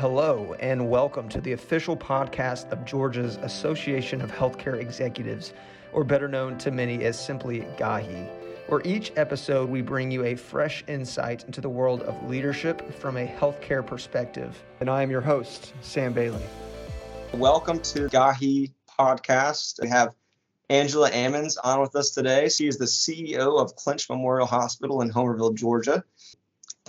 Hello, and welcome to the official podcast of Georgia's Association of Healthcare Executives, or better known to many as simply GAHI, where each episode we bring you a fresh insight into the world of leadership from a healthcare perspective. And I am your host, Sam Bailey. Welcome to GAHI podcast. We have Angela Ammons on with us today. She is the CEO of Clinch Memorial Hospital in Homerville, Georgia.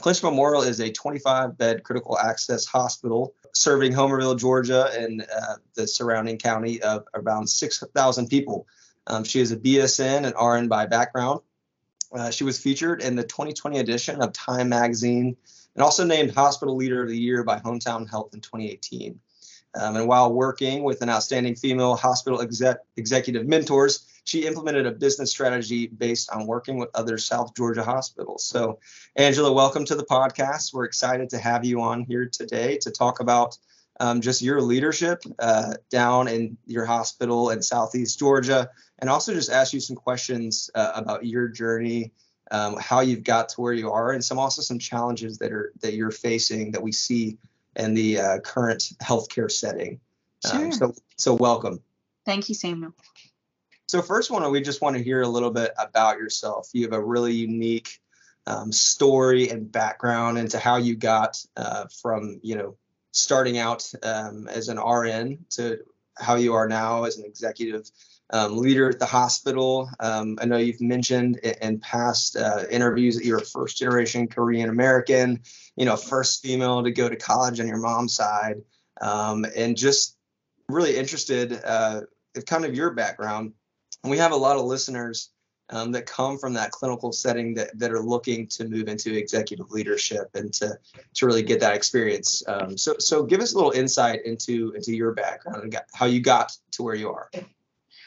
Clinch Memorial is a 25 bed critical access hospital serving Homerville, Georgia, and uh, the surrounding county of around 6,000 people. Um, she is a BSN and RN by background. Uh, she was featured in the 2020 edition of Time Magazine and also named Hospital Leader of the Year by Hometown Health in 2018. Um, and while working with an outstanding female hospital exec- executive mentors, she implemented a business strategy based on working with other South Georgia hospitals. So, Angela, welcome to the podcast. We're excited to have you on here today to talk about um, just your leadership uh, down in your hospital in Southeast Georgia, and also just ask you some questions uh, about your journey, um, how you've got to where you are, and some also some challenges that are that you're facing that we see in the uh, current healthcare setting. Um, sure. Um, so, so welcome. Thank you, Samuel. So first one, we just want to hear a little bit about yourself. You have a really unique um, story and background into how you got uh, from, you know, starting out um, as an RN to how you are now as an executive um, leader at the hospital. Um, I know you've mentioned in, past uh, interviews that you're a first generation Korean American, you know, first female to go to college on your mom's side, um, and just really interested uh, in kind of your background and we have a lot of listeners um, that come from that clinical setting that, that are looking to move into executive leadership and to to really get that experience. Um, so so give us a little insight into into your background and how you got to where you are.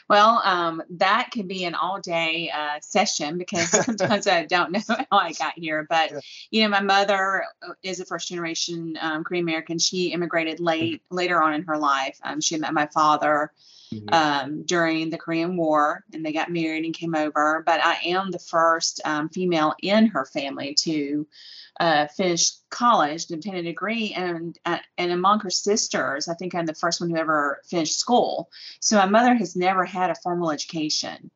Well, um, that could be an all day uh, session because sometimes I don't know how I got here. But, yeah. you know, my mother uh, is a first generation um, Korean American. She immigrated late, later on in her life. Um, she met my father mm-hmm. um, during the Korean War, and they got married and came over. But I am the first um, female in her family to uh, finish college, obtain a degree, and uh, and among her sisters, I think I'm the first one who ever finished school. So my mother has never had a formal education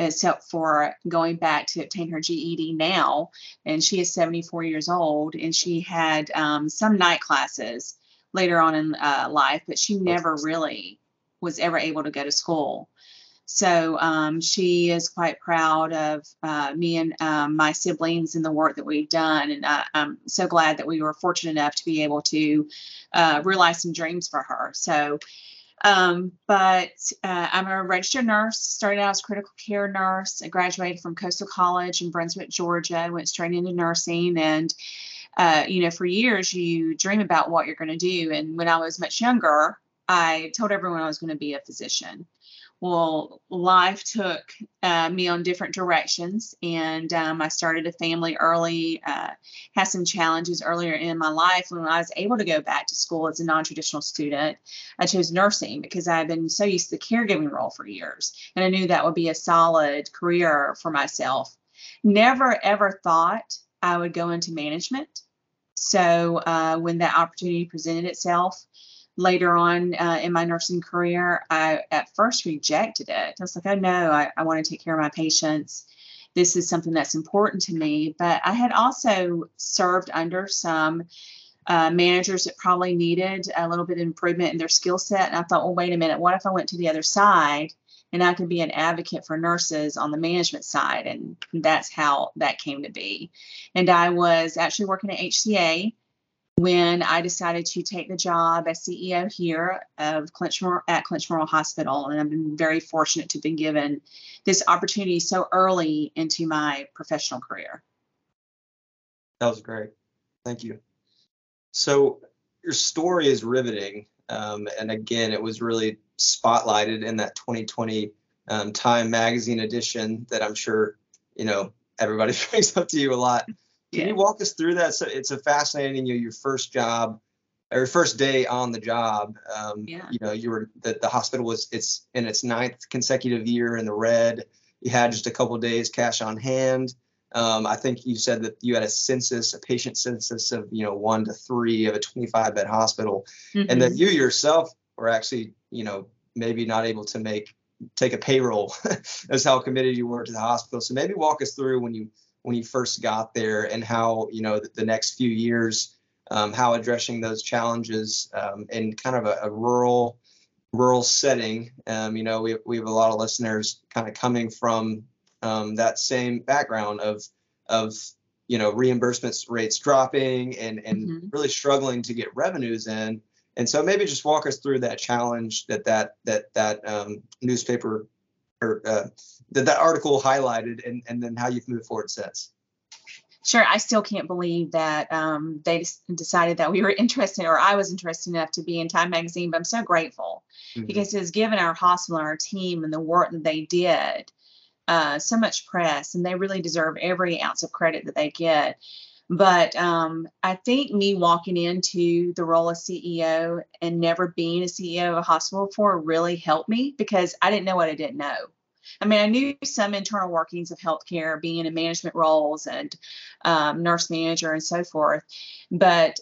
except for going back to obtain her GED now. And she is 74 years old, and she had um, some night classes later on in uh, life, but she never really was ever able to go to school. So um, she is quite proud of uh, me and um, my siblings and the work that we've done. And I, am so glad that we were fortunate enough to be able to uh, realize some dreams for her. So, um, but uh, I'm a registered nurse, started out as critical care nurse. I graduated from Coastal College in Brunswick, Georgia, went straight into nursing. And, uh, you know, for years you dream about what you're going to do. And when I was much younger, I told everyone I was going to be a physician. Well, life took uh, me on different directions, and um, I started a family early. Uh, had some challenges earlier in my life when I was able to go back to school as a non-traditional student. I chose nursing because I had been so used to the caregiving role for years, and I knew that would be a solid career for myself. Never ever thought I would go into management. So uh, when that opportunity presented itself, later on uh, in my nursing career, I at first rejected it. I was like, oh no, I, I want to take care of my patients. This is something that's important to me. But I had also served under some uh, managers that probably needed a little bit of improvement in their skill set. And I thought, well, wait a minute, what if I went to the other side and I could be an advocate for nurses on the management side? And that's how that came to be. And I was actually working at HCA when I decided to take the job as CEO here of Clinch at Clinch Memorial Hospital, and I've been very fortunate to have been given this opportunity so early into my professional career. That was great. Thank you. So your story is riveting, um, and again, it was really spotlighted in that 2020 um, Time Magazine edition that I'm sure you know everybody brings up to you a lot. Can yeah. you walk us through that? So it's a fascinating, you know, your first job or first day on the job. Um, yeah. You know, you were the, the hospital was it's in its ninth consecutive year in the red. You had just a couple days cash on hand. Um, I think you said that you had a census, a patient census of you know one to three of a 25 bed hospital, mm-hmm. and that you yourself were actually you know maybe not able to make take a payroll. That's how committed you were to the hospital. So maybe walk us through when you when you first got there and how you know the, the next few years, um, how addressing those challenges um, in kind of a, a rural rural setting. Um, you know, we, we have a lot of listeners kind of coming from um, that same background of of you know reimbursements rates dropping and and mm-hmm. really struggling to get revenues in. And so maybe just walk us through that challenge that that that that um, newspaper or uh, that that article highlighted, and and then how you've moved forward since. Sure, I still can't believe that um, they decided that we were interested, or I was interested enough to be in Time Magazine. But I'm so grateful mm-hmm. because it's given our hospital and our team and the work that they did uh, so much press, and they really deserve every ounce of credit that they get. But um, I think me walking into the role of CEO and never being a CEO of a hospital before really helped me because I didn't know what I didn't know. I mean, I knew some internal workings of healthcare, being in management roles and um, nurse manager and so forth, but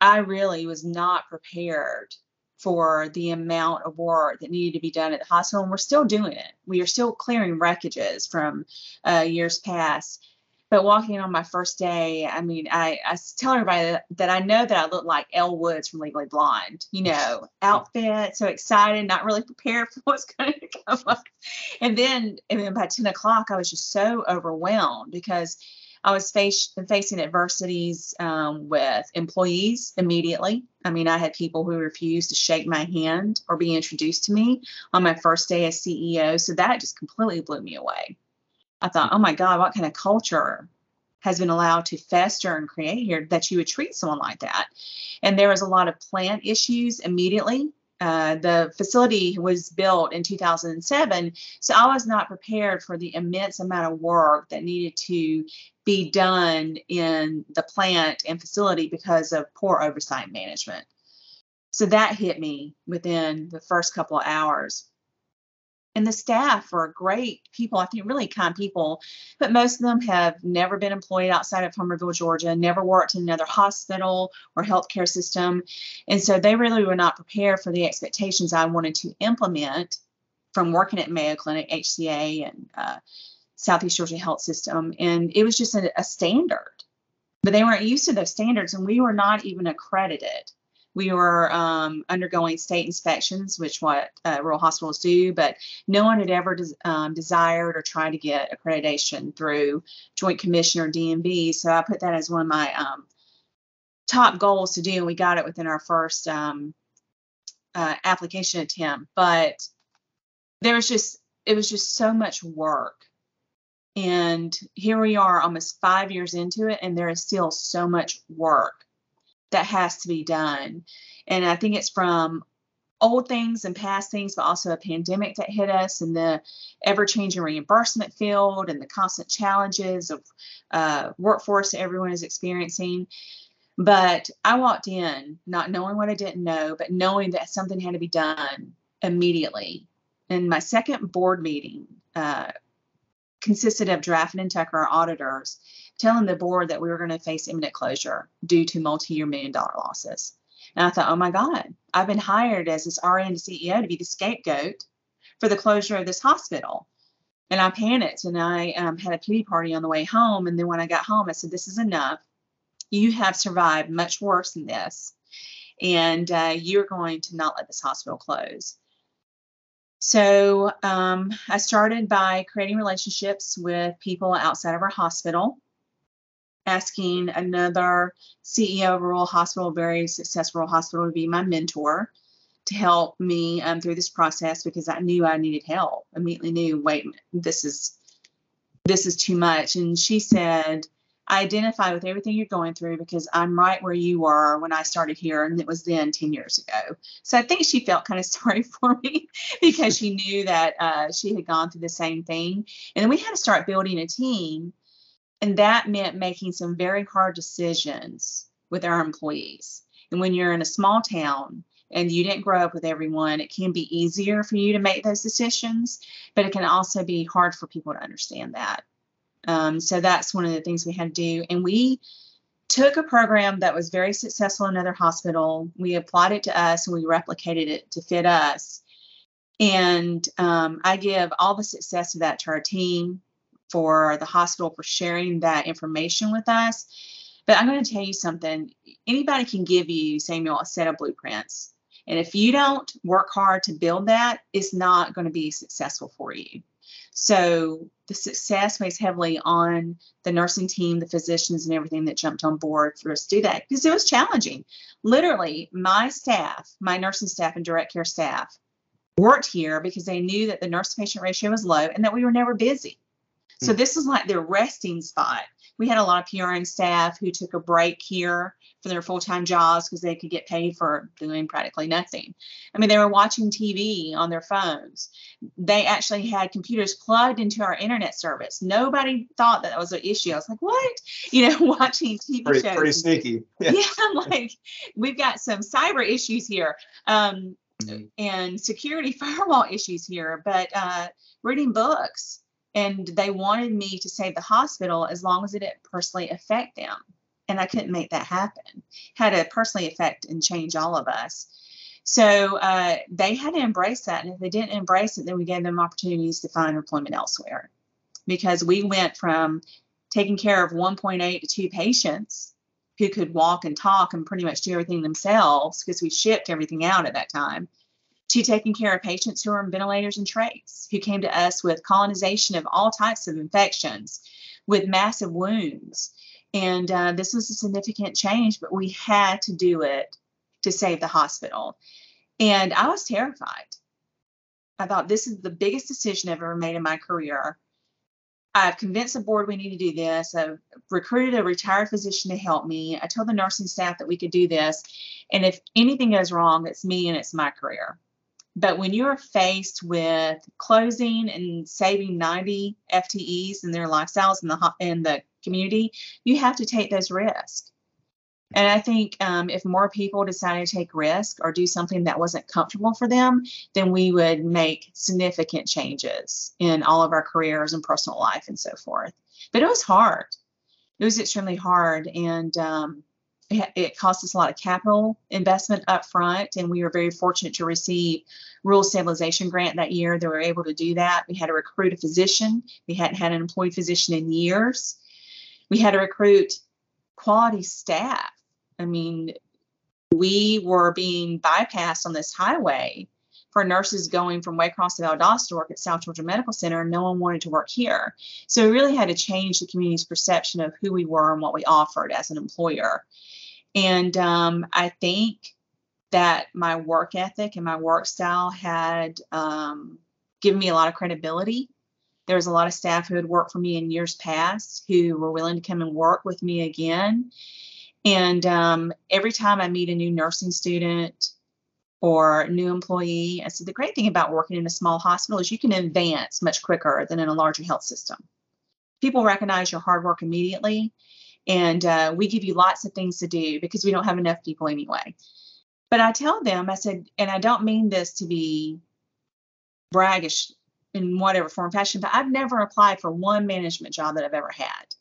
I really was not prepared for the amount of work that needed to be done at the hospital, and we're still doing it. We are still clearing wreckages from uh, years past. But walking on my first day, I mean, I, I tell everybody that, that I know that I look like Elle Woods from Legally Blonde, you know, outfit, so excited, not really prepared for what's going to come up. And then, and then by 10 o'clock, I was just so overwhelmed because I was face, facing adversities um, with employees immediately. I mean, I had people who refused to shake my hand or be introduced to me on my first day as CEO. So that just completely blew me away. I thought, oh my God, what kind of culture has been allowed to fester and create here that you would treat someone like that? And there was a lot of plant issues immediately. Uh, the facility was built in 2007, so I was not prepared for the immense amount of work that needed to be done in the plant and facility because of poor oversight management. So that hit me within the first couple of hours and the staff are great people. I think really kind people, but most of them have never been employed outside of Homerville, Georgia, never worked in another hospital or healthcare system. And so they really were not prepared for the expectations I wanted to implement from working at Mayo Clinic, HCA, and uh, Southeast Georgia Health System. And it was just a, a standard, but they weren't used to those standards, and we were not even accredited we were um, undergoing state inspections, which what uh, rural hospitals do, but no one had ever des- um, desired or tried to get accreditation through Joint Commission or DNV. So I put that as one of my um, top goals to do, and we got it within our first um, uh, application attempt. But there was just it was just so much work. And here we are almost five years into it, and there is still so much work that has to be done. And I think it's from old things and past things, but also a pandemic that hit us and the ever changing reimbursement field and the constant challenges of uh, workforce that everyone is experiencing. But I walked in not knowing what I didn't know, but knowing that something had to be done immediately. And my second board meeting uh, consisted of Draffin and Tucker, our auditors, telling the board that we were going to face imminent closure due to multi-year million dollar losses. And I thought, oh my God, I've been hired as this RN and CEO to be the scapegoat for the closure of this hospital. And I panicked and I um, had a pity party on the way home. And then when I got home, I said, this is enough. You have survived much worse than this. And uh, you're going to not let this hospital close. So um, I started by creating relationships with people outside of our hospital asking another CEO of a rural hospital, very successful hospital, to be my mentor to help me um, through this process because I knew I needed help. Immediately knew, wait, this is this is too much. And she said, I identify with everything you're going through because I'm right where you were when I started here, and it was then 10 years ago. So I think she felt kind of sorry for me because she knew that uh, she had gone through the same thing. And then we had to start building a team and that meant making some very hard decisions with our employees. And when you're in a small town and you didn't grow up with everyone, it can be easier for you to make those decisions, but it can also be hard for people to understand that. Um, so that's one of the things we had to do. And we took a program that was very successful in another hospital. We applied it to us and we replicated it to fit us. And um, I give all the success of that to our team for the hospital for sharing that information with us. But I'm going to tell you something anybody can give you, Samuel, a set of blueprints. And if you don't work hard to build that, it's not going to be successful for you. So the success weighs heavily on the nursing team, the physicians, and everything that jumped on board for us to do that because it was challenging. Literally, my staff, my nursing staff and direct care staff, worked here because they knew that the nurse patient ratio was low and that we were never busy. So this is like their resting spot. We had a lot of PRN staff who took a break here for their full-time jobs because they could get paid for doing practically nothing. I mean, they were watching TV on their phones. They actually had computers plugged into our internet service. Nobody thought that, that was an issue. I was like, what? You know, watching TV Pretty, shows. pretty sneaky. Yeah. I'm like, we've got some cyber issues here. Um, Mhm. and security firewall issues here, but uh, reading books. And they wanted me to save the hospital as long as it didn't personally affect them. And I couldn't make that happen. Had to personally affect and change all of us. So uh, they had to embrace that. And if they didn't embrace it, then we gave them opportunities to find employment elsewhere. Because we went from taking care of 1.8 to 2 patients who could walk and talk and pretty much do everything themselves because we shipped everything out at that time to taking care of patients who are on ventilators and trachs who came to us with colonization of all types of infections with massive wounds and uh, this was a significant change but we had to do it to save the hospital and i was terrified i thought this is the biggest decision i've ever made in my career I've convinced the board we need to do this. I've recruited a retired physician to help me. I told the nursing staff that we could do this. And if anything goes wrong, it's me and it's my career. But when you're faced with closing and saving 90 FTEs and their lifestyles in the in the community, you have to take those risks. And I think um, if more people decided to take risk or do something that wasn't comfortable for them, then we would make significant changes in all of our careers and personal life and so forth. But it was hard. It was extremely hard, and um, it, it cost us a lot of capital investment up front. And we were very fortunate to receive rural stabilization grant that year. We were able to do that. We had to recruit a physician. We hadn't had an employed physician in years. We had to recruit quality staff. I mean, we were being bypassed on this highway for nurses going from Waycross to Valdosta to work at South Georgia Medical Center. and No one wanted to work here. So we really had to change the community's perception of who we were and what we offered as an employer. And um, I think that my work ethic and my work style had um, given me a lot of credibility. There was a lot of staff who had worked for me in years past who were willing to come and work with me again. And um, every time I meet a new nursing student or new employee, I said the great thing about working in a small hospital is you can advance much quicker than in a larger health system. People recognize your hard work immediately, and uh, we give you lots of things to do because we don't have enough people anyway. But I tell them, I said, and I don't mean this to be braggish in whatever form fashion, but I've never applied for one management job that I've ever had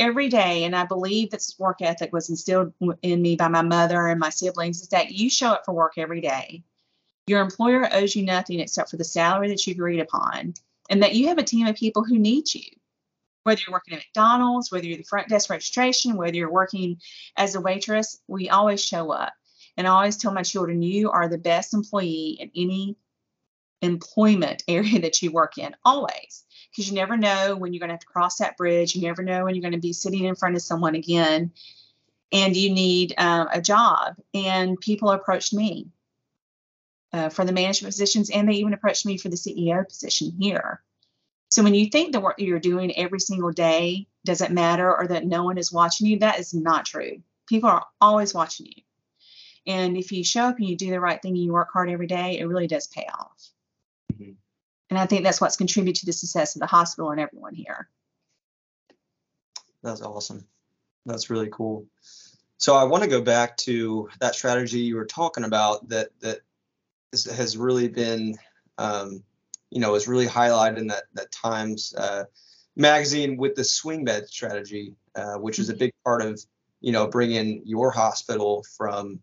every day, and I believe this work ethic was instilled in me by my mother and my siblings, is that you show up for work every day. Your employer owes you nothing except for the salary that you've agreed upon, and that you have a team of people who need you. Whether you're working at McDonald's, whether you're the front desk registration, whether you're working as a waitress, we always show up. And I always tell my children, you are the best employee in any employment area that you work in, always because you never know when you're going to have to cross that bridge. You never know when you're going to be sitting in front of someone again and you need uh, a job. And people approached me uh, for the management positions, and they even approached me for the CEO position here. So when you think the work that you're doing every single day doesn't matter or that no one is watching you, that is not true. People are always watching you. And if you show up and you do the right thing and you work hard every day, it really does pay off. Mhm. And I think that's what's contributed to the success of the hospital and everyone here. That's awesome. That's really cool. So I want to go back to that strategy you were talking about that that is, has really been, um, you know, was really highlighted in that that Times uh, magazine with the swing bed strategy, uh, which is a big part of you know bringing your hospital from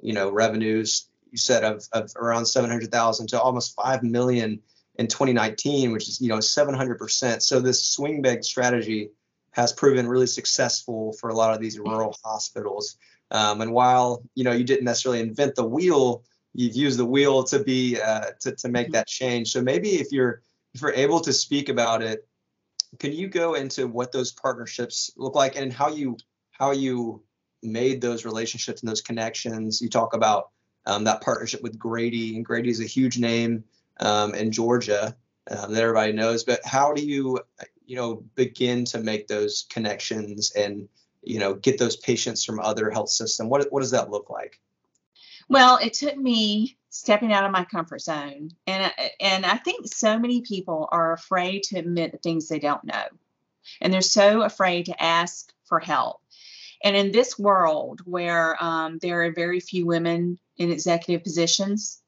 you know revenues you said of, of around 700,000 to almost 5 million in 2019, which is you know 700%. So this swing bed strategy has proven really successful for a lot of these rural hospitals. Um, and while you know you didn't necessarily invent the wheel, you've used the wheel to be uh, to to make mm-hmm. that change. So maybe if you're if you're able to speak about it, can you go into what those partnerships look like and how you how you made those relationships and those connections? You talk about um, that partnership with Grady, and Grady is a huge name um, in Georgia um, that everybody knows. But how do you you know begin to make those connections and you know get those patients from other health system? What what does that look like? Well, it took me stepping out of my comfort zone, and and I think so many people are afraid to admit the things they don't know, and they're so afraid to ask for help. And in this world where um, there are very few women in executive positions,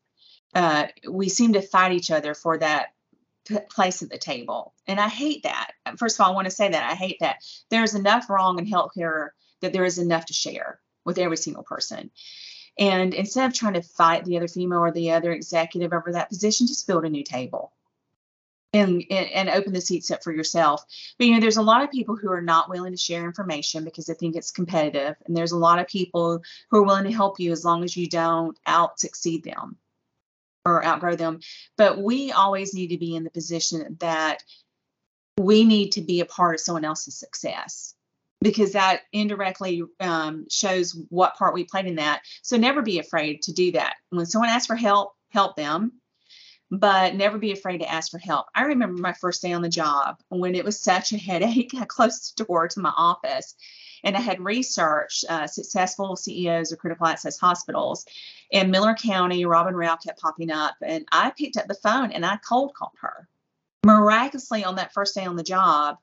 uh, we seem to fight each other for that p- place at the table. And I hate that. First of all, I want to say that I hate that. There's enough wrong in healthcare that there is enough to share with every single person. And instead of trying to fight the other female or the other executive over that position, just build a new table and, and open the seats up for yourself. But you know, there's a lot of people who are not willing to share information because they think it's competitive, and there's a lot of people who are willing to help you as long as you don't out succeed them or outgrow them. But we always need to be in the position that we need to be a part of someone else's success because that indirectly um, shows what part we played in that. So never be afraid to do that. When someone asks for help, help them but never be afraid to ask for help. I remember my first day on the job when it was such a headache. I closed the door to my office and I had researched uh, successful CEOs of critical access hospitals. In Miller County, Robin Rogers kept popping up, and I picked up the phone and I cold called her. Miraculously, on that first day on the job,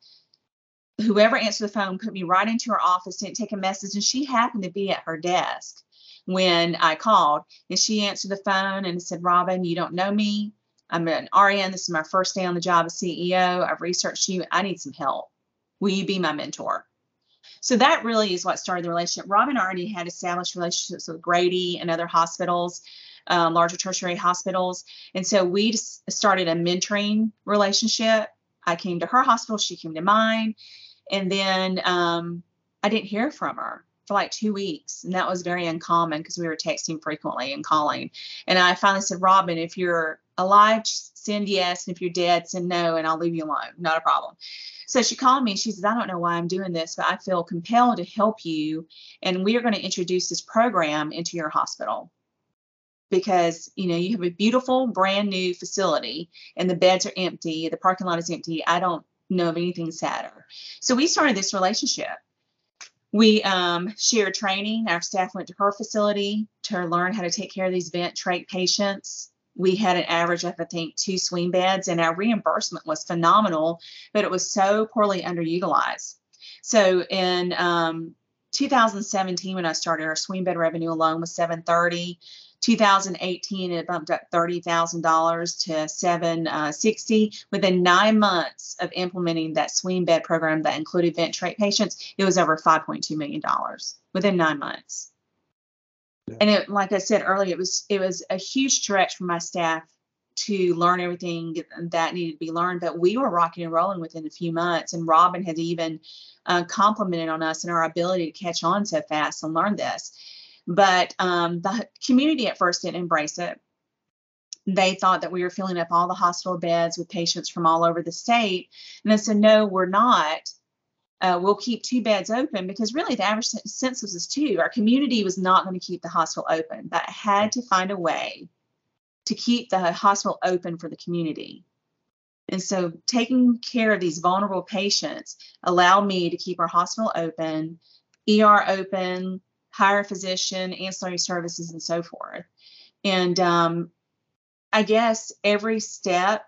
whoever answered the phone put me right into her office, didn't take a message, and she happened to be at her desk when I called. And she answered the phone and said, Robin, you don't know me. I'm an RN. This is my first day on the job as CEO. I've researched you. I need some help. Will you be my mentor? So that really is what started the relationship. Robin already had established relationships with Grady and other hospitals, um, larger tertiary hospitals. And so we started a mentoring relationship. I came to her hospital, she came to mine. And then um, I didn't hear from her for like two weeks. And that was very uncommon because we were texting frequently and calling. And I finally said, Robin, if you're alive, send yes. And if you're dead, send no, and I'll leave you alone. Not a problem. So she called me she says, I don't know why I'm doing this, but I feel compelled to help you. And we are going to introduce this program into your hospital because you know you have a beautiful brand new facility and the beds are empty the parking lot is empty i don't know of anything sadder so we started this relationship we um, shared training our staff went to her facility to learn how to take care of these vent trach patients we had an average of, I think, two swing beds, and our reimbursement was phenomenal, but it was so poorly underutilized. So in um, 2017, when I started, our swing bed revenue alone was 730. 2018, it bumped up $30,000 to 760. Uh, Within nine months of implementing that swing bed program that included vent trach patients, it was over $5.2 million within nine months. And it like i said earlier it was it was a huge stretch for my staff to learn everything that needed to be learned but we were rocking and rolling within a few months and robin had even uh, complimented on us and our ability to catch on so fast and learn this but um, the community at first didn't embrace it they thought that we were filling up all the hospital beds with patients from all over the state and they said no we're not uh, we'll keep two beds open because really the average census is two. Our community was not going to keep the hospital open, but had to find a way to keep the hospital open for the community. And so taking care of these vulnerable patients allowed me to keep our hospital open, ER open, hire a physician, ancillary services, and so forth. And um, I guess every step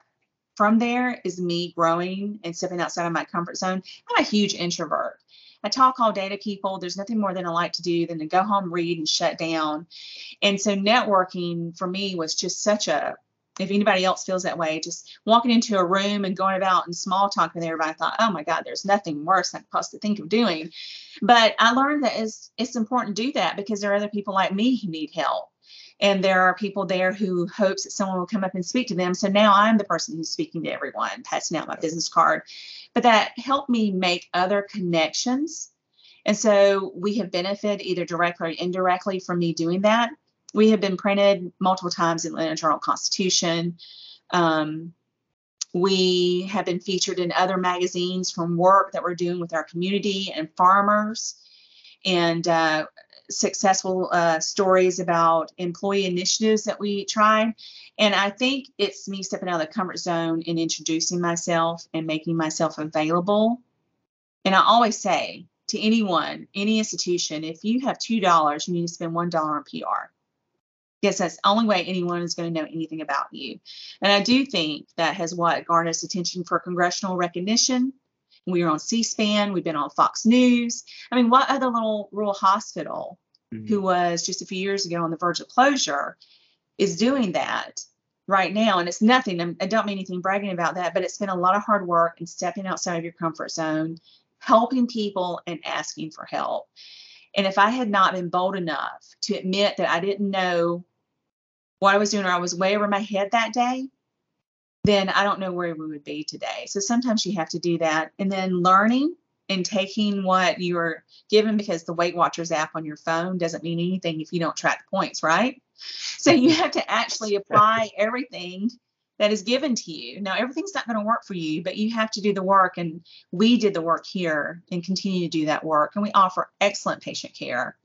from there is me growing and stepping outside of my comfort zone. I'm a huge introvert. I talk all day to people. There's nothing more than I like to do than to go home, read, and shut down. And so networking for me was just such a if anybody else feels that way, just walking into a room and going about and small talking with everybody, I thought, oh my God, there's nothing worse I could possibly think of doing. But I learned that it's it's important to do that because there are other people like me who need help. And there are people there who hopes that someone will come up and speak to them. So now I'm the person who's speaking to everyone, passing out my business card. But that helped me make other connections. And so we have benefited either directly or indirectly from me doing that we have been printed multiple times in the Journal Constitution. Um, we have been featured in other magazines from work that we're doing with our community and farmers, and uh, successful uh, stories about employee initiatives that we tried. And I think it's me stepping out of the comfort zone and introducing myself and making myself available. And I always say to anyone, any institution, if you have $2, you need to spend $1 on PR Yes, that's the only way anyone is going to know anything about you. And I do think that has what garnered attention for congressional recognition. We were on C-SPAN. We've been on Fox News. I mean, what other little rural hospital mm-hmm. who was just a few years ago on the verge of closure is doing that right now? And it's nothing. I don't mean anything bragging about that, but it's been a lot of hard work and stepping outside of your comfort zone, helping people and asking for help. And if I had not been bold enough to admit that I didn't know what I was doing or I was way over my head that day, then I don't know where we would be today. So sometimes you have to do that. And then learning and taking what you're given because the Weight Watchers app on your phone doesn't mean anything if you don't track the points, right? So you have to actually apply everything that is given to you. Now, everything's not going to work for you, but you have to do the work. And we did the work here and continue to do that work. And we offer excellent patient care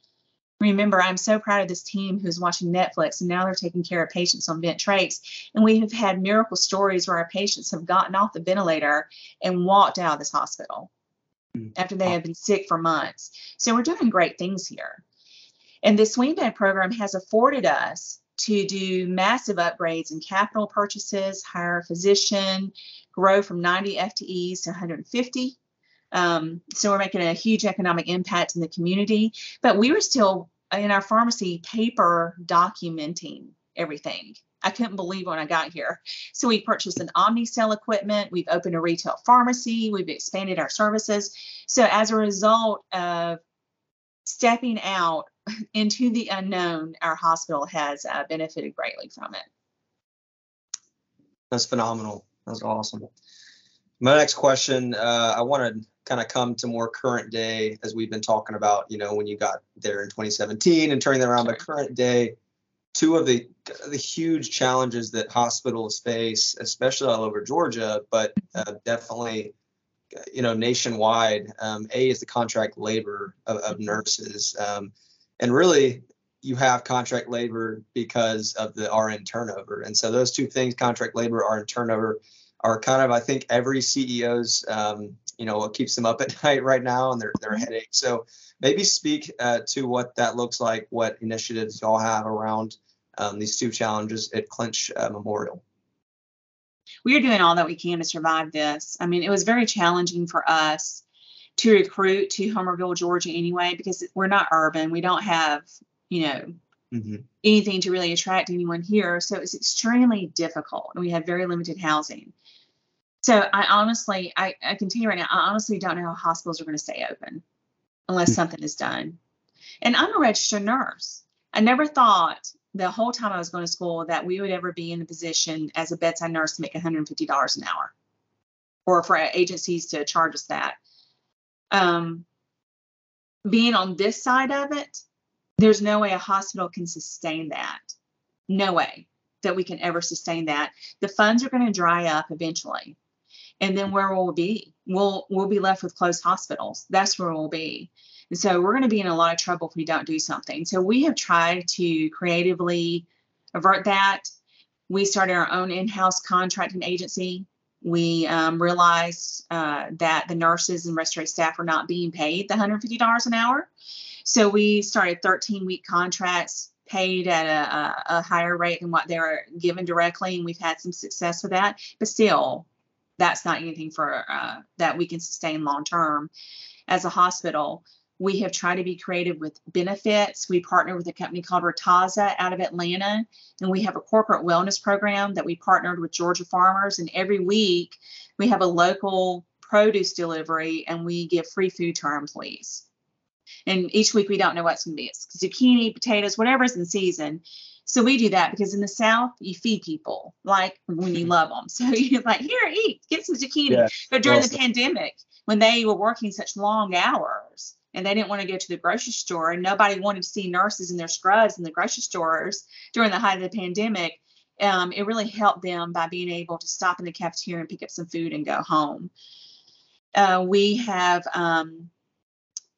remember i'm so proud of this team who's watching netflix and now they're taking care of patients on vent trachs. And we have had miracle stories where our patients have gotten off the ventilator and walked out of this hospital mm. after they have been sick for months. So we're doing great things here. And this swing bed program has afforded us to do massive upgrades and capital purchases hire a physician grow from 90 ftes to 150 um, so we're making a huge economic impact in the community, but we were still in our pharmacy paper documenting everything. I couldn't believe when I got here. So we purchased an Omnicell equipment. We've opened a retail pharmacy. We've expanded our services. So as a result of stepping out into the unknown, our hospital has uh, benefited greatly from it. That's phenomenal. That's awesome. My next question, uh, I want to kind of come to more current day as we've been talking about, you know, when you got there in 2017 and turning that around, but current day, two of the the huge challenges that hospitals face, especially all over Georgia, but uh, definitely, you know, nationwide. Um, a is the contract labor of, of nurses, um, and really, you have contract labor because of the RN turnover, and so those two things, contract labor, RN turnover, are kind of I think every CEO's um, you know what keeps them up at night right now and their their mm-hmm. headache. So maybe speak uh, to what that looks like, what initiatives y'all have around um, these two challenges at Clinch uh, Memorial. We are doing all that we can to survive this. I mean, it was very challenging for us to recruit to Homerville, Georgia, anyway, because we're not urban. We don't have, you know, mm-hmm. anything to really attract anyone here. So it's extremely difficult. And we have very limited housing. So I honestly, I, I can tell you right now, I honestly don't know how hospitals are going to stay open unless mm-hmm. something is done. And I'm a registered nurse. I never thought the whole time I was going to school that we would ever be in the position as a bedside nurse to make $150 an hour or for agencies to charge us that. Um, being on this side of it, there's no way a hospital can sustain that. No way that we can ever sustain that. The funds are going to dry up eventually and then where will we be? We'll we'll be left with closed hospitals. That's where we'll be. And so we're going to be in a lot of trouble if we don't do something. So we have tried to creatively avert that. We started our own in-house contracting agency. We um, realized uh, that the nurses and respiratory staff were not being paid the $150 an hour. So we started 13-week contracts paid at a, a, higher rate than what they were given directly, and we've had some success with that. But still, that's not anything for uh, that we can sustain long term as a hospital. We have tried to be creative with benefits. We partner with a company called Rataza out of Atlanta, and we have a corporate wellness program that we partnered with Georgia farmers. And every week we have a local produce delivery and we give free food to our employees. And each week we don't know what's going to be. It's zucchini, potatoes, whatever's in season. So we do that because in the South, you feed people like when you love them. So you're like, here, eat, get some zucchini. Yeah, but during awesome. the pandemic, when they were working such long hours, and they didn't want to go to the grocery store and nobody wanted to see nurses in their scrubs in the grocery stores during the height of the pandemic um, it really helped them by being able to stop in the cafeteria and pick up some food and go home uh, we have um,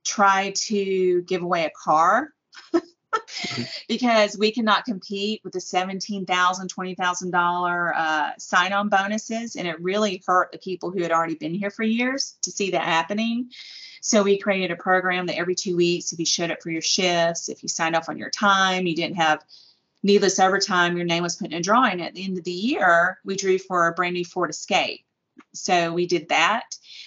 tried to give away a car because we cannot compete with the $17,000, $20,000 uh, sign on bonuses. And it really hurt the people who had already been here for years to see that happening. So we created a program that every two weeks, if you showed up for your shifts, if you signed off on your time, you didn't have needless overtime, your name was put in a drawing. At the end of the year, we drew for a brand new Ford Escape. So we did that.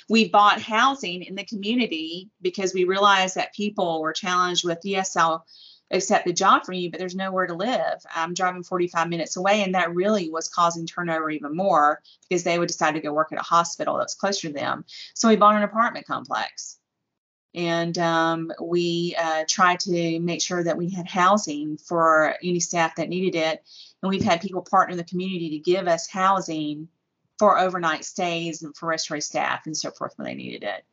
We bought housing in the community because we realized that people were challenged with, yes, I'll accept the job for you, but there's nowhere to live. I'm driving 45 minutes away. And that really was causing turnover even more because they would decide to go work at a hospital that's closer to them. So we bought an apartment complex and um, we uh, tried to make sure that we had housing for any staff that needed it. And we've had people partner in the community to give us housing for overnight stays and for respiratory staff and so forth when they needed it.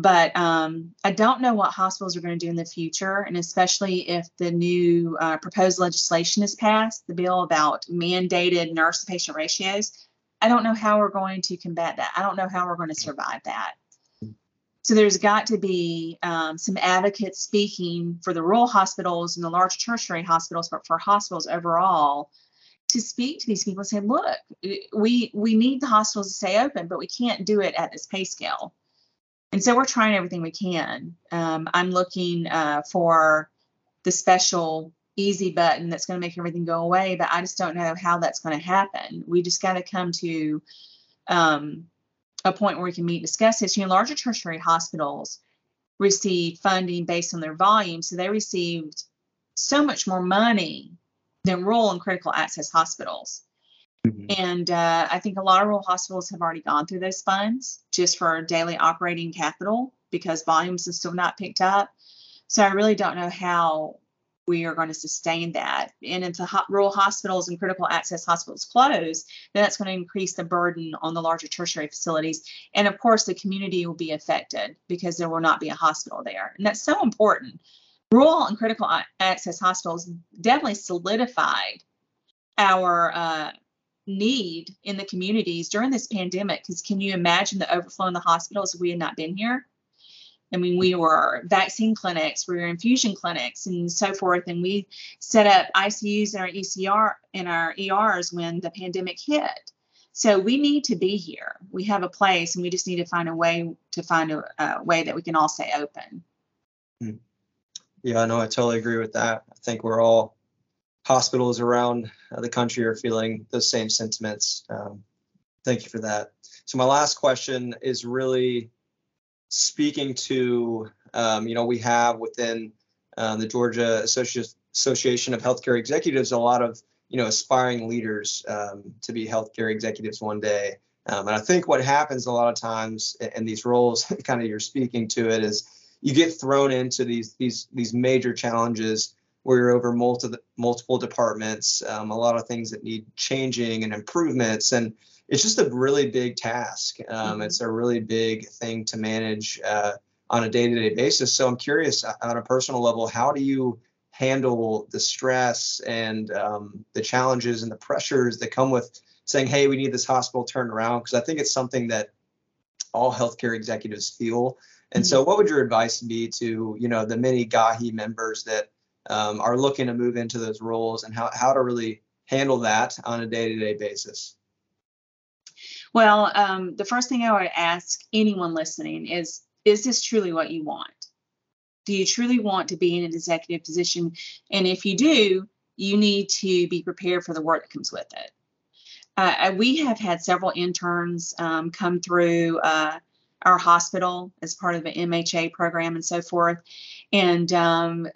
But um, I don't know what hospitals are going to do in the future, and especially if the new uh, proposed legislation is passed, the bill about mandated nurse to patient ratios. I don't know how we're going to combat that. I don't know how we're going to survive that. So there's got to be um, some advocates speaking for the rural hospitals and the large tertiary hospitals, but for hospitals overall, to speak to these people and say, look, we we need the hospitals to stay open, but we can't do it at this pay scale. And so we're trying everything we can. Um, I'm looking uh, for the special easy button that's going to make everything go away, but I just don't know how that's going to happen. We just got to come to um, a point where we can meet and discuss this. You know, larger tertiary hospitals receive funding based on their volume, so they received so much more money than rural and critical access hospitals. Mm-hmm. And uh, I think a lot of rural hospitals have already gone through those funds just for daily operating capital because volumes are still not picked up. So I really don't know how we are going to sustain that. And if the ho- rural hospitals and critical access hospitals close, then that's going to increase the burden on the larger tertiary facilities. And of course, the community will be affected because there will not be a hospital there. And that's so important. Rural and critical access hospitals definitely solidified our uh, need in the communities during this pandemic. Because can you imagine the overflow in the hospitals if we had not been here? I mean, we were vaccine clinics, we were infusion clinics, and so forth. And we set up ICUs in our ECR in our ERs when the pandemic hit. So we need to be here. We have a place, and we just need to find a way to find a, a way that we can all stay open. Hmm. Yeah, no, I totally agree with that. I think we're all hospitals around the country are feeling those same sentiments. Um, thank you for that. So my last question is really speaking to, um, you know, we have within uh, the Georgia Associ- Association of Healthcare Executives a lot of, you know, aspiring leaders um, to be healthcare executives one day. Um, and I think what happens a lot of times in these roles, kind of you're speaking to it, is you get thrown into these these these major challenges where you're over multiple multiple departments, um, a lot of things that need changing and improvements, and it's just a really big task. Um, mm-hmm. It's a really big thing to manage uh, on a day-to-day basis. So I'm curious, on a personal level, how do you handle the stress and um, the challenges and the pressures that come with saying, "Hey, we need this hospital turned around"? Because I think it's something that all healthcare executives feel. And mm-hmm. so, what would your advice be to you know the many GAHI members that um, are looking to move into those roles and how how to really handle that on a day-to-day basis? Well, um, the first thing I would ask anyone listening is Is this truly what you want? Do you truly want to be in an executive position? And if you do, you need to be prepared for the work that comes with it. Uh, we have had several interns um, come through uh, our hospital as part of the MHA program and so forth. And um,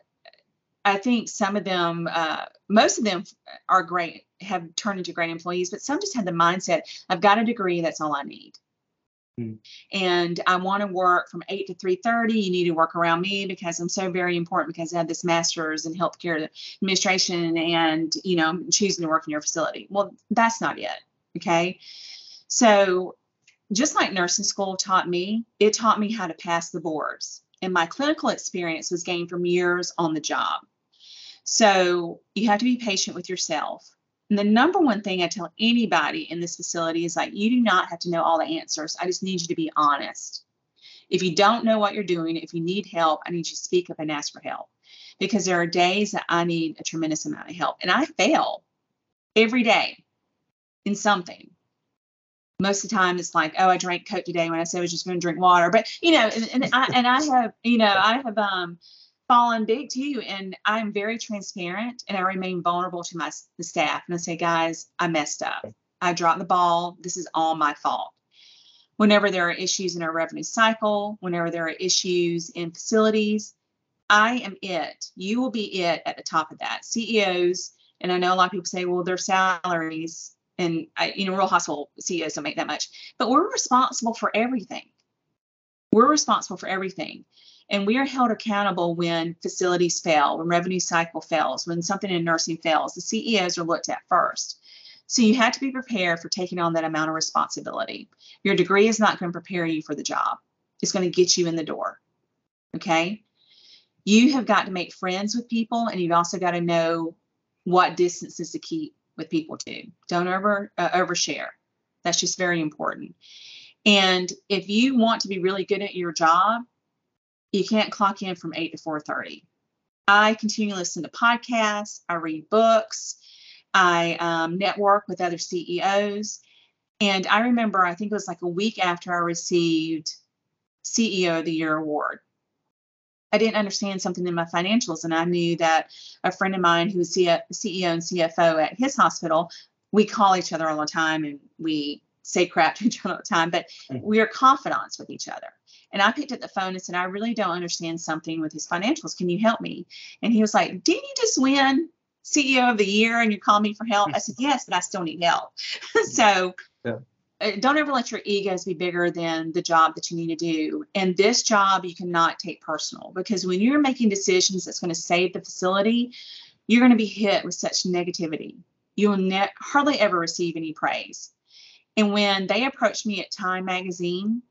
I think some of them, uh, most of them are great, have turned into great employees, but some just had the mindset I've got a degree, that's all I need. Mm. And I want to work from 8 to 3:30. You need to work around me because I'm so very important because I have this master's in healthcare administration and you know, I'm choosing to work in your facility. Well, that's not it. Okay. So just like nursing school taught me, it taught me how to pass the boards. And my clinical experience was gained from years on the job. So you have to be patient with yourself. And the number one thing I tell anybody in this facility is like, you do not have to know all the answers. I just need you to be honest. If you don't know what you're doing, if you need help, I need you to speak up and ask for help. Because there are days that I need a tremendous amount of help. And I fail every day in something most of the time it's like, oh, I drank Coke today when I said I was just going to drink water. But you know, and, and I and I have, you know, I have um fallen big too, and I'm very transparent and I remain vulnerable to my the staff. And I say, guys, I messed up. I dropped the ball. This is all my fault. Whenever there are issues in our revenue cycle, whenever there are issues in facilities, I am it. You will be it at the top of that. CEOs, and I know a lot of people say, well, their salaries and I, you know, rural hospital CEOs don't make that much, but we're responsible for everything. We're responsible for everything. And we are held accountable when facilities fail, when revenue cycle fails, when something in nursing fails. The CEOs are looked at first. So you have to be prepared for taking on that amount of responsibility. Your degree is not going to prepare you for the job, it's going to get you in the door. Okay. You have got to make friends with people, and you've also got to know what distances to keep with people too. Don't ever uh, overshare. That's just very important. And if you want to be really good at your job, you can't clock in from 8 to 4:30. I continue to listen to podcasts, I read books, I um, network with other CEOs. And I remember, I think it was like a week after I received CEO of the Year award. I didn't understand something in my financials, and I knew that a friend of mine who was CEO and CFO at his hospital, we call each other all the time and we say crap to each other all the time, but mm-hmm. we are confidants with each other. And I picked up the phone and said, I really don't understand something with his financials. Can you help me? And he was like, Didn't you just win CEO of the year and you call me for help? I said, Yes, but I still need help. so yeah. Uh, don't ever let your egos be bigger than the job that you need to do. And this job you cannot take personal because when you're making decisions that's going to save the facility, you're going to be hit with such negativity. You'll ne- hardly ever receive any praise. And when they approached me at Time Magazine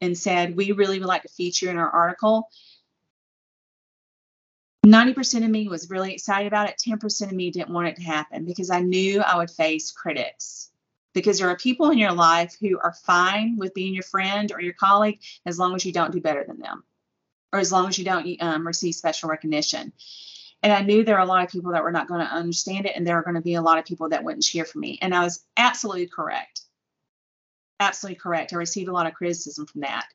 and said, We really would like to feature in our article, 90% of me was really excited about it. 10% of me didn't want it to happen because I knew I would face critics because there are people in your life who are fine with being your friend or your colleague as long as you don't do better than them or as long as you don't um, receive special recognition. And I knew there are a lot of people that were not going to understand it, and there are going to be a lot of people that wouldn't cheer for me. And I was absolutely correct. Absolutely correct. I received a lot of criticism from that.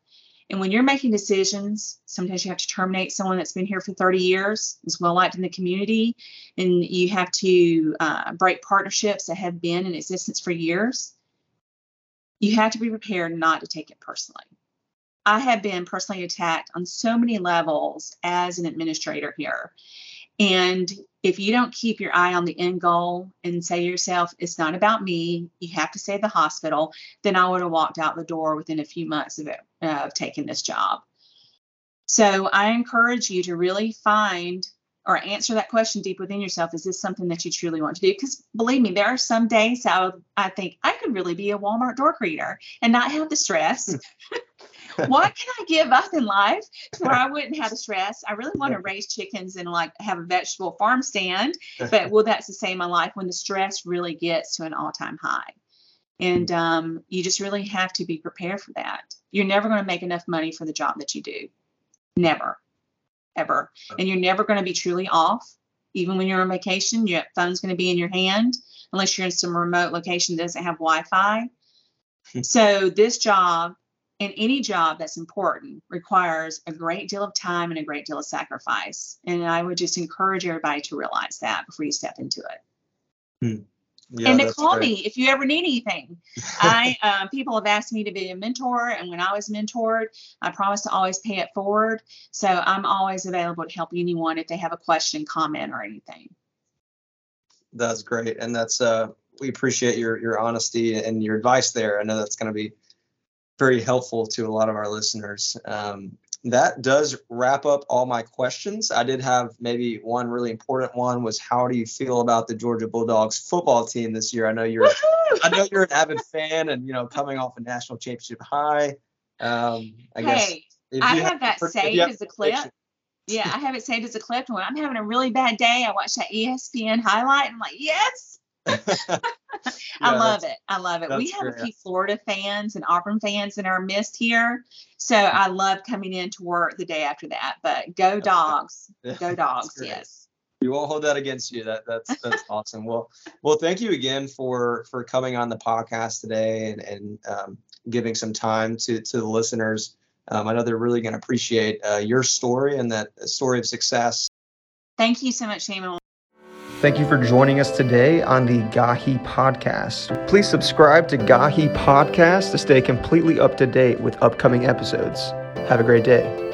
And when you're making decisions, sometimes you have to terminate someone that's been here for 30 years, is well liked in the community, and you have to uh, break partnerships that have been in existence for years. You have to be prepared not to take it personally. I have been personally attacked on so many levels as an administrator here. And if you don't keep your eye on the end goal and say to yourself, it's not about me, you have to save the hospital, then I would have walked out the door within a few months of, it, uh, of taking this job. So I encourage you to really find or answer that question deep within yourself. Is this something that you truly want to do? Because believe me there are some days I, I think i could really be a walmart door greeter and not have the stress what can I give up in life where I wouldn't have the stress? I really want to raise chickens and like have a vegetable farm stand, but will that sustain my life when the stress really gets to an all time high? And um, you just really have to be prepared for that. You're never going to make enough money for the job that you do. Never, ever. And you're never going to be truly off. Even when you're on vacation, your phone's going to be in your hand unless you're in some remote location that doesn't have Wi Fi. so, this job and any job that's important requires a great deal of time and a great deal of sacrifice. And I would just encourage everybody to realize that before you step into it. Hmm. Yeah, and to call great. me if you ever need anything. I um, people have asked me to be a mentor, and when I was mentored, I promised to always pay it forward. So I'm always available to help anyone if they have a question, comment, or anything. That's great, and that's uh, we appreciate your your honesty and your advice there. I know that's going to be very helpful to a lot of our listeners. Um, that does wrap up all my questions. I did have maybe one really important one was how do you feel about the Georgia Bulldogs football team this year? I know you're Woo-hoo! I know you're an avid fan and you know coming off a national championship high. Um, I hey, guess I have, have that saved as a clip. Yeah, I have it saved as a clip. When I'm having a really bad day, I watch that ESPN highlight. And I'm like, yes. I love it. I love it. We have great. a few Florida fans and Auburn fans in our midst here. So I love coming in to work the day after that. But go dogs. Go dogs, yes. You won't hold that against you. That that's that's awesome. Well, well, thank you again for for coming on the podcast today and and um, giving some time to to the listeners. Um, I know they're really going to appreciate uh, your story and that story of success. Thank you so much, Samuel. Thank you for joining us today on the Gahi Podcast. Please subscribe to Gahi Podcast to stay completely up to date with upcoming episodes. Have a great day.